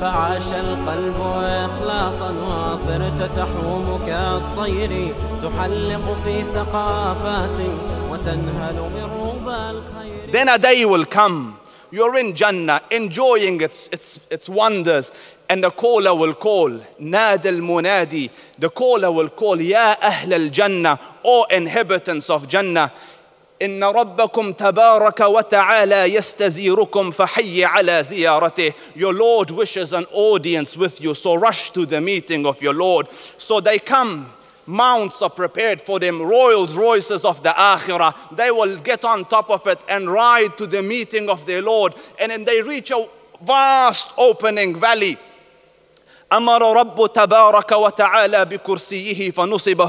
فعاش القلب إخلاصا وصرت تحوم كالطير تحلق في ثقافات وتنهل من ربى الخير Then a day will come. You're in Jannah, enjoying its, its, its wonders. And the caller will call, نادى المنادي. The caller will call, يا أهل الجنة, O inhabitants of Jannah. ان ربكم تبارك وتعالى يستزيركم فحي على زيارته your lord wishes an audience with you so rush to the meeting of your lord. So they come mounts are prepared for them Rolls-Royces of the akhirah. They will get on top of it and ride to the meeting of their lord. And then they reach a vast opening valley. أمر Rabbu تبارك wa Ta'ala bi kursiyihi fanusiba.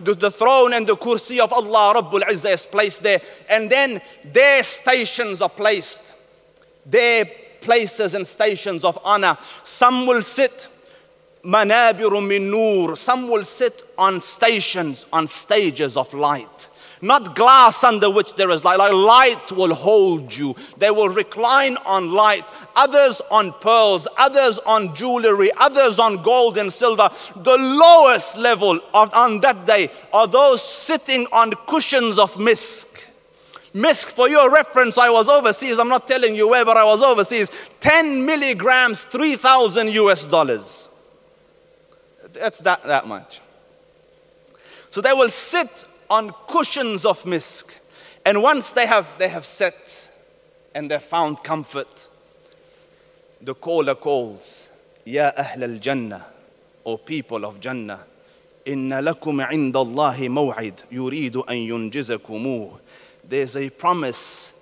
The throne and the kursi of Allah Rabbul Izzah is placed there. And then their stations are placed. Their places and stations of honor. Some will sit manabiru min nur. Some will sit on stations, on stages of light not glass under which there is light. Like light will hold you. They will recline on light. Others on pearls, others on jewelry, others on gold and silver. The lowest level of, on that day are those sitting on cushions of misk. Misk, for your reference, I was overseas. I'm not telling you where, but I was overseas. 10 milligrams, 3,000 US dollars. That's that, that much. So they will sit on cushions of misk. And once they have, they have sat and they found comfort, the caller calls, Ya Ahl al Jannah, O people of Jannah, Inna lakum inda Allahi maw'id yuridu an yunjizakumuh. There's a promise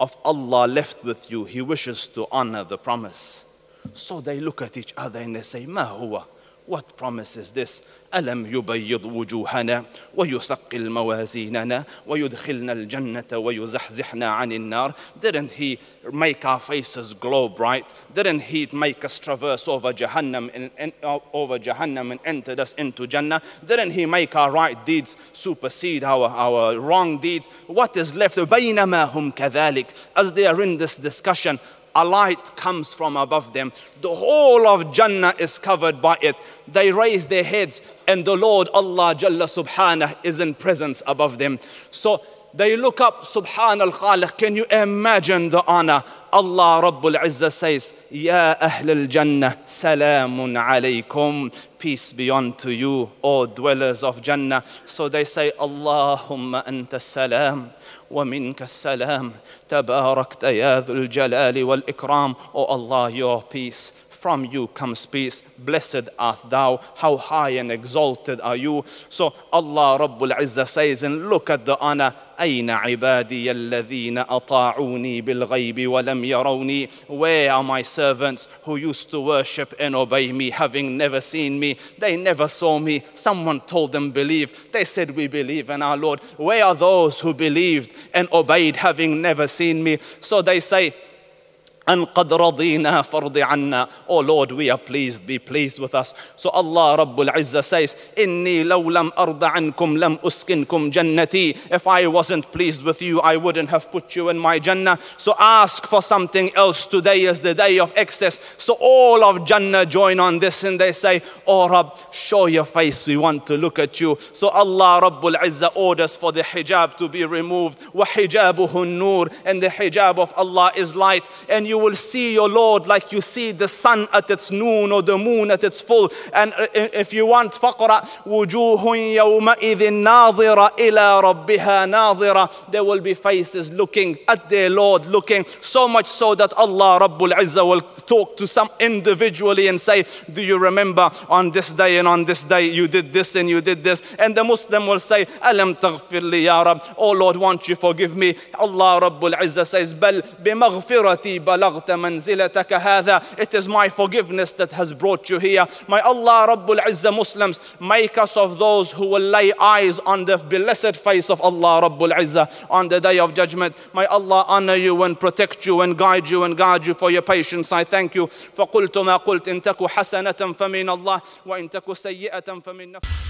of Allah left with you. He wishes to honor the promise. So they look at each other and they say, Ma huwa? What promise is this? ألم يبيض وجوهنا ويثقل موازيننا ويدخلنا الجنة ويزحزحنا عن النار Didn't he make our faces glow bright? Didn't he make us traverse over Jahannam and, and uh, over Jahannam and entered us into Jannah? Didn't he make our right deeds supersede our, our wrong deeds? What is left? بينما هم كذلك As they are in this discussion, a light comes from above them. The whole of Jannah is covered by it. They raise their heads, and the Lord Allah Jalla Subhanah is in presence above them. So they look up, Subhan al Khaliq. Can you imagine the honor? Allah Rabbul Izzah says, Ya Ahl al Jannah, Salamun alaykum. Peace be unto you, O dwellers of Jannah. So they say, Allahumma anta salam. ومنك السلام تباركت يا ذو الجلال والإكرام O Allah your peace from you comes peace blessed art thou how high and exalted are you so Allah Rabbul Izzah says and look at the honor أين عبادي الذين أطاعوني بالغيب ولم يروني Where are my servants who used to worship and obey me having never seen me They never saw me Someone told them believe They said we believe in our Lord Where are those who believed and obeyed having never seen me So they say and قد رضينا fardi anna. Oh Lord, we are pleased, be pleased with us. So Allah رَبُّ الْعِزَّةِ, says, إِنِّي law lam arda ankum lam. If I wasn't pleased with you, I wouldn't have put you in my Jannah. So ask for something else. Today is the day of excess. So all of Jannah join on this and they say, Oh Rabb, show your face. We want to look at you. So Allah رَبُّ الْعِزَّةِ, orders for the hijab to be removed. Wa النُّورُ. And the hijab of Allah is light. And you you will see your Lord like you see the sun at its noon or the moon at its full. And if you want فقرأ وجوه يومئذ ناظرة إلى ربها ناظرة There will be faces looking at their Lord looking so much so that Allah Rabbul Izzah will talk to some individually and say do you remember on this day and on this day you did this and you did this and the Muslim will say ألم تغفر لي يا رب Oh Lord won't you forgive me Allah Rabbul Izzah says بل بمغفرتي بلغ بلغت منزلتك هذا It is my forgiveness that has brought you here May Allah Rabbul Izzah Muslims make us of those who will lay eyes on the blessed face of Allah Rabbul Izzah on the day of judgment May Allah honor you and protect you and guide you and guard you for your patience I thank you فقلت ما قلت إن تك حسنة فمن الله وإن تك سيئة فمن نفسك